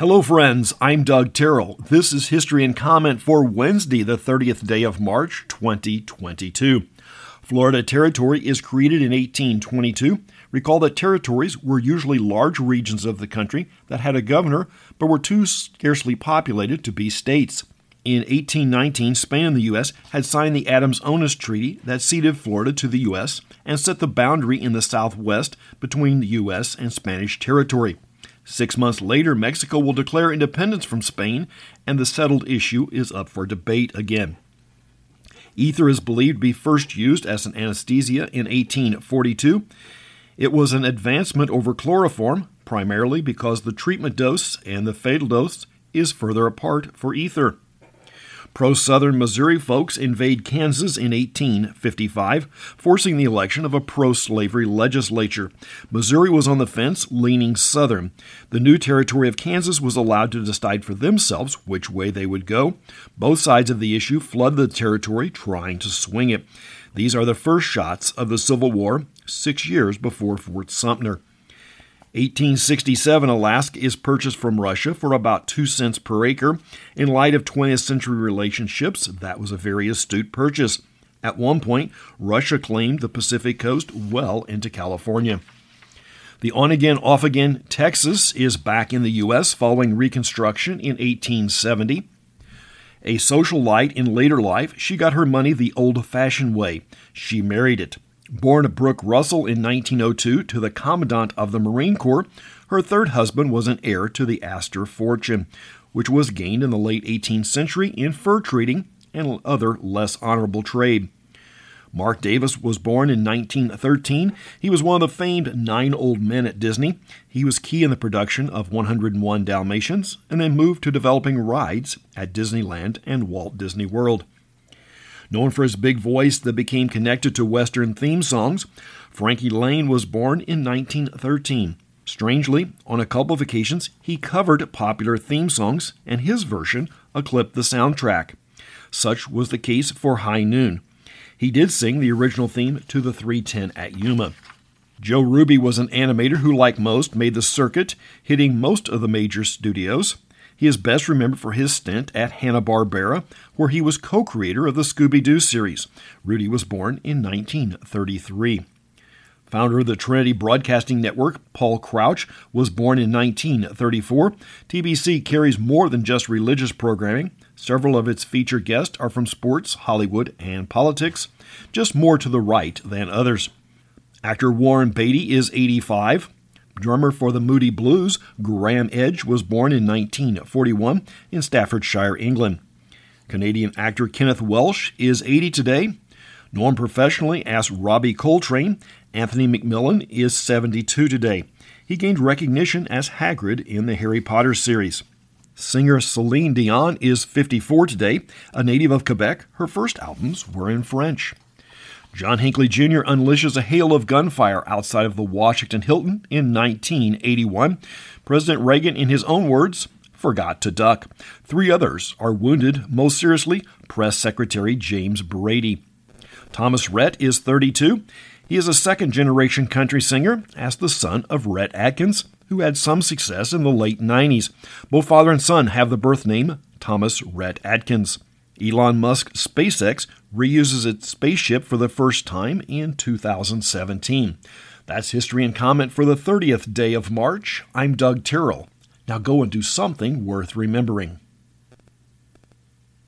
Hello, friends. I'm Doug Terrell. This is History and Comment for Wednesday, the 30th day of March, 2022. Florida Territory is created in 1822. Recall that territories were usually large regions of the country that had a governor but were too scarcely populated to be states. In 1819, Spain and the U.S. had signed the Adams-Onis Treaty that ceded Florida to the U.S. and set the boundary in the southwest between the U.S. and Spanish territory. Six months later, Mexico will declare independence from Spain, and the settled issue is up for debate again. Ether is believed to be first used as an anesthesia in 1842. It was an advancement over chloroform, primarily because the treatment dose and the fatal dose is further apart for ether. Pro Southern Missouri folks invade Kansas in 1855, forcing the election of a pro slavery legislature. Missouri was on the fence, leaning Southern. The new territory of Kansas was allowed to decide for themselves which way they would go. Both sides of the issue flood the territory, trying to swing it. These are the first shots of the Civil War, six years before Fort Sumter. 1867, Alaska is purchased from Russia for about 2 cents per acre. In light of 20th century relationships, that was a very astute purchase. At one point, Russia claimed the Pacific coast well into California. The on again, off again Texas is back in the U.S. following Reconstruction in 1870. A socialite in later life, she got her money the old fashioned way. She married it. Born Brooke Russell in 1902 to the Commandant of the Marine Corps, her third husband was an heir to the Astor fortune, which was gained in the late 18th century in fur trading and other less honorable trade. Marc Davis was born in 1913. He was one of the famed nine old men at Disney. He was key in the production of 101 Dalmatians and then moved to developing rides at Disneyland and Walt Disney World. Known for his big voice that became connected to Western theme songs, Frankie Laine was born in 1913. Strangely, on a couple of occasions, he covered popular theme songs, and his version eclipsed the soundtrack. Such was the case for High Noon. He did sing the original theme to the 310 at Yuma. Joe Ruby was an animator who, like most, made the circuit, hitting most of the major studios. He is best remembered for his stint at Hanna-Barbera, where he was co-creator of the Scooby-Doo series. Ruby was born in 1933. Founder of the Trinity Broadcasting Network, Paul Crouch, was born in 1934. TBN carries more than just religious programming. Several of its featured guests are from sports, Hollywood, and politics, just more to the right than others. Actor Warren Beatty is 85. Drummer for the Moody Blues, Graeme Edge, was born in 1941 in Staffordshire, England. Canadian actor Kenneth Welsh is 80 today. Known professionally as Robbie Coltrane, Anthony McMillan is 72 today. He gained recognition as Hagrid in the Harry Potter series. Singer Celine Dion is 54 today. A native of Quebec, her first albums were in French. John Hinckley Jr. unleashes a hail of gunfire outside of the Washington Hilton in 1981. President Reagan, in his own words, forgot to duck. Three others are wounded, most seriously, Press Secretary James Brady. Thomas Rhett is 32. He is a second generation country singer, as the son of Rhett Akins, who had some success in the late 90s. Both father and son have the birth name Thomas Rhett Akins. Elon Musk SpaceX reuses its spaceship for the first time in 2017. That's history and comment for the 30th day of March. I'm Doug Terrell. Now go and do something worth remembering.